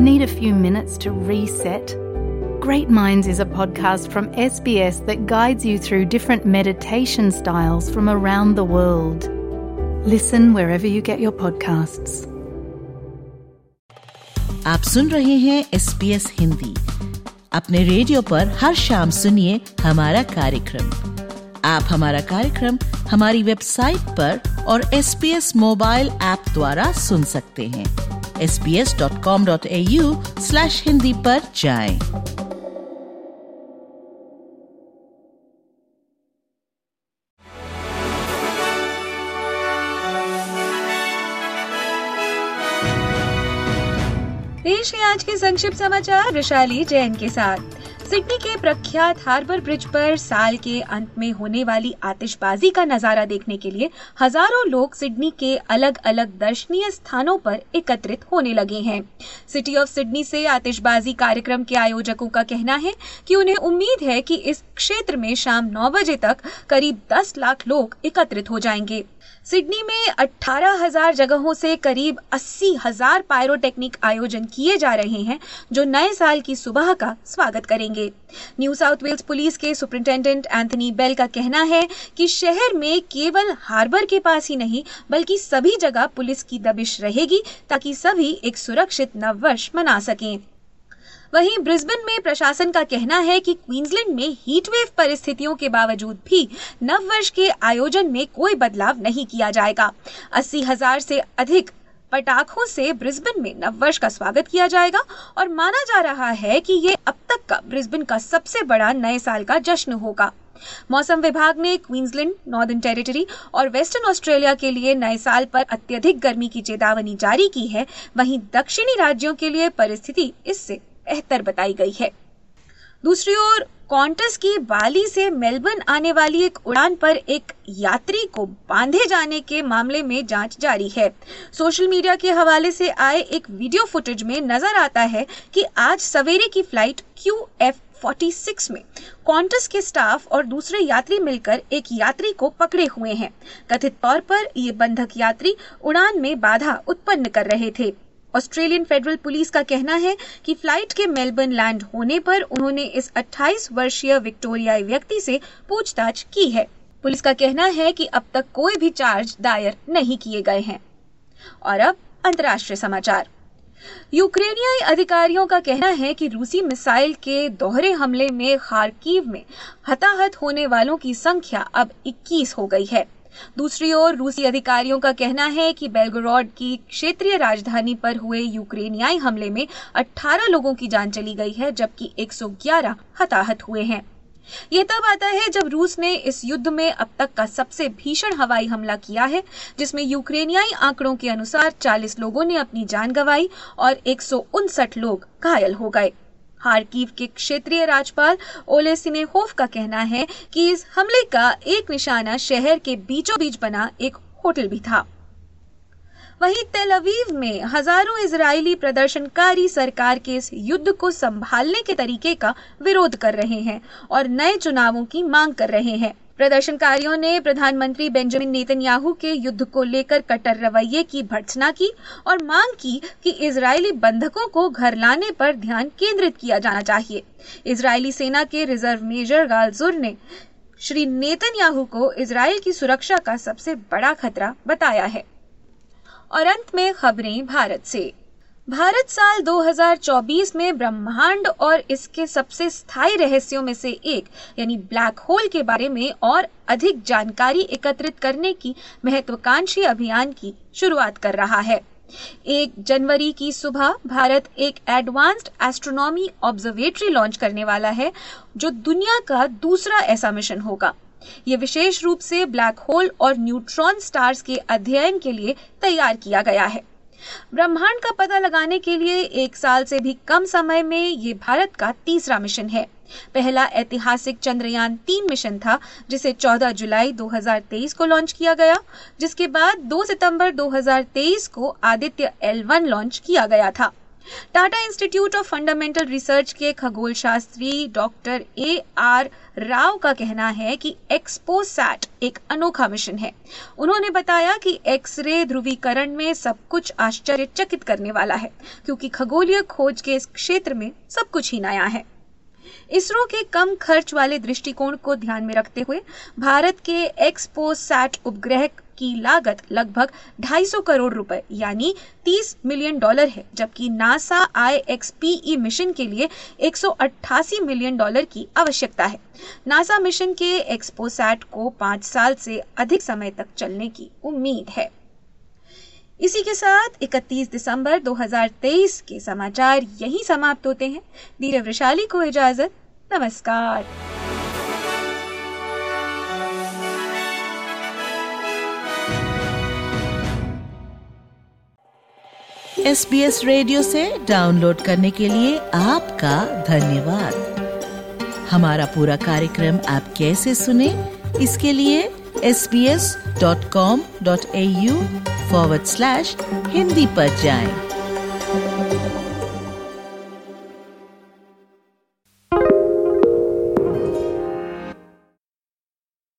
Need a few minutes to reset? Great Minds is a podcast from SBS that guides you through different meditation styles from around the world. Listen wherever you get your podcasts. आप सुन रहे हैं S P S Hindi अपने radio पर हर शाम सुनिए हमारा कार्यक्रम आप हमारा कार्यक्रम हमारी वेबसाइट पर और S P S mobile app द्वारा सुन सकते हैं sbs.com.au हिंदी पर जाएँ। पेश है आज के संक्षिप्त समाचार विशाली जैन के साथ सिडनी के प्रख्यात हार्बर ब्रिज पर साल के अंत में होने वाली आतिशबाजी का नज़ारा देखने के लिए हज़ारों लोग सिडनी के अलग अलग दर्शनीय स्थानों पर एकत्रित होने लगे हैं। सिटी ऑफ़ सिडनी से आतिशबाजी कार्यक्रम के आयोजकों का कहना है कि उन्हें उम्मीद है कि इस क्षेत्र में शाम नौ बजे तक करीब 10 लाख लोग एकत्रित हो जाएँगे। सिडनी में अठारह हज़ार जगहों से करीब अस्सी हज़ार पायरोटेक्निक आयोजन किए जा रहे हैं, जो नए साल की सुबह का स्वागत करेंगे। न्यू साउथ वेल्स पुलिस के सुपरिंटेंडेंट एंथनी बेल का कहना है कि शहर में केवल हार्बर के पास ही नहीं, बल्कि सभी जगह पुलिस की दबिश रहेगी ताकि सभी एक सुरक्षित नववर्ष मना सकें। वहीं ब्रिस्बेन में प्रशासन का कहना है कि क्वींसलैंड में हीट वेव परिस्थितियों के बावजूद भी नव वर्ष के आयोजन में कोई बदलाव नहीं किया जाएगा। अस्सी हज़ार से अधिक पटाखों से ब्रिस्बेन में नववर्ष का स्वागत किया जाएगा और माना जा रहा है कि ये अब तक का ब्रिस्बेन का सबसे बड़ा नए साल का जश्न होगा। मौसम विभाग ने क्वींसलैंड, नॉर्दर्न टेरिटरी और वेस्टर्न ऑस्ट्रेलिया के लिए नए साल पर अत्यधिक गर्मी की चेतावनी जारी की है। वहीं दक्षिणी राज्यों के लिए परिस्थिति इससे बेहतर बताई गई है। दूसरी ओर कॉन्टस की बाली से मेलबर्न आने वाली एक उड़ान पर एक यात्री को बांधे जाने के मामले में जाँच जारी है। सोशल मीडिया के हवाले से आए एक वीडियो फुटेज में नज़र आता है कि आज सवेरे की फ़्लाइट क्यू एफ़ 46 में कॉन्टस के स्टाफ और दूसरे यात्री मिलकर एक यात्री को पकड़े हुए हैं। कथित तौर पर ये बंधक यात्री उड़ान में बाधा उत्पन्न कर रहे थे। ऑस्ट्रेलियन फेडरल पुलिस का कहना है कि फ़्लाइट के मेलबर्न लैंड होने पर उन्होंने इस 28 वर्षीय विक्टोरियाई व्यक्ति से पूछताछ की है। पुलिस का कहना है कि अब तक कोई भी चार्ज दायर नहीं किए गए हैं। और अब अंतर्राष्ट्रीय समाचार। यूक्रेनियाई अधिकारियों का कहना है कि रूसी मिसाइल के दोहरे हमले में खारकीव में हताहत होने वालों की संख्या अब 21 हो गई है। दूसरी ओर, रूसी अधिकारियों का कहना है कि बेलगोरॉड की क्षेत्रीय राजधानी पर हुए यूक्रेनियाई हमले में 18 लोगों की जान चली गई है, जबकि 111 हताहत हुए हैं। यह तब आता है जब रूस ने इस युद्ध में अब तक का सबसे भीषण हवाई हमला किया है, जिसमें यूक्रेनियाई आंकड़ों के अनुसार 40 लोगों ने अपनी जान गंवाई और एक सौ उनसठ लोग घायल हो गए। हारकीव के क्षेत्रीय राज्यपाल ओले सिनेहोफ का कहना है कि इस हमले का एक निशाना शहर के बीचों बीच बना एक होटल भी था। वहीं तेल अवीव में हज़ारों इजरायली प्रदर्शनकारी सरकार के इस युद्ध को संभालने के तरीके का विरोध कर रहे हैं और नए चुनावों की मांग कर रहे हैं। प्रदर्शनकारियों ने प्रधानमंत्री बेंजामिन नेतन्याहू के युद्ध को लेकर कट्टर रवैये की भर्त्सना की और मांग की कि इजरायली बंधकों को घर लाने पर ध्यान केंद्रित किया जाना चाहिए। इजरायली सेना के रिज़र्व मेजर गालजुर ने श्री नेतन्याहू को इसराइल की सुरक्षा का सबसे बड़ा खतरा बताया है। और अंत में खबरें भारत से। भारत साल 2024 में ब्रह्मांड और इसके सबसे स्थायी रहस्यों में से एक, यानी ब्लैक होल के बारे में और अधिक जानकारी एकत्रित करने की महत्वाकांक्षी अभियान की शुरुआत कर रहा है। एक जनवरी की सुबह भारत एक एडवांस्ड एस्ट्रोनॉमी ऑब्जर्वेटरी लॉन्च करने वाला है, जो दुनिया का दूसरा ऐसा मिशन होगा। ये विशेष रूप से ब्लैक होल और न्यूट्रॉन स्टार्स के अध्ययन के लिए तैयार किया गया है। ब्रह्मांड का पता लगाने के लिए एक साल से भी कम समय में ये भारत का तीसरा मिशन है। पहला ऐतिहासिक चंद्रयान तीन मिशन था, जिसे 14 जुलाई 2023 को लॉन्च किया गया, जिसके बाद 2 सितंबर 2023 को आदित्य एल लॉन्च किया गया था। Tata institute of fundamental research के खगोल शास्त्री डॉक्टर ए आर राव का कहना है कि एक्सपोसैट एक अनोखा मिशन है। उन्होंने बताया कि एक्सरे ध्रुवीकरण में सब कुछ आश्चर्यचकित करने वाला है, क्योंकि खगोलीय खोज के इस क्षेत्र में सब कुछ ही नया है। इसरो के कम खर्च वाले दृष्टिकोण को ध्यान में रखते हुए भारत के एक्सपोसैट उपग्रह की लागत लगभग 250 करोड़ रुपए, यानी 30 मिलियन डॉलर है, जबकि नासा आई मिशन के लिए 188 मिलियन डॉलर की आवश्यकता है। नासा मिशन के एक्सपोसैट को पाँच साल से अधिक समय तक चलने की उम्मीद है। इसी के साथ 31 दिसंबर 2023 के समाचार यहीं समाप्त होते हैं। धीरे वैशाली को इजाज़त, नमस्कार। एस बी एस रेडियो से डाउनलोड करने के लिए आपका धन्यवाद। हमारा पूरा कार्यक्रम आप कैसे सुने, इसके लिए S B S dot com dot A U forward slash Hindi पर जाएँ।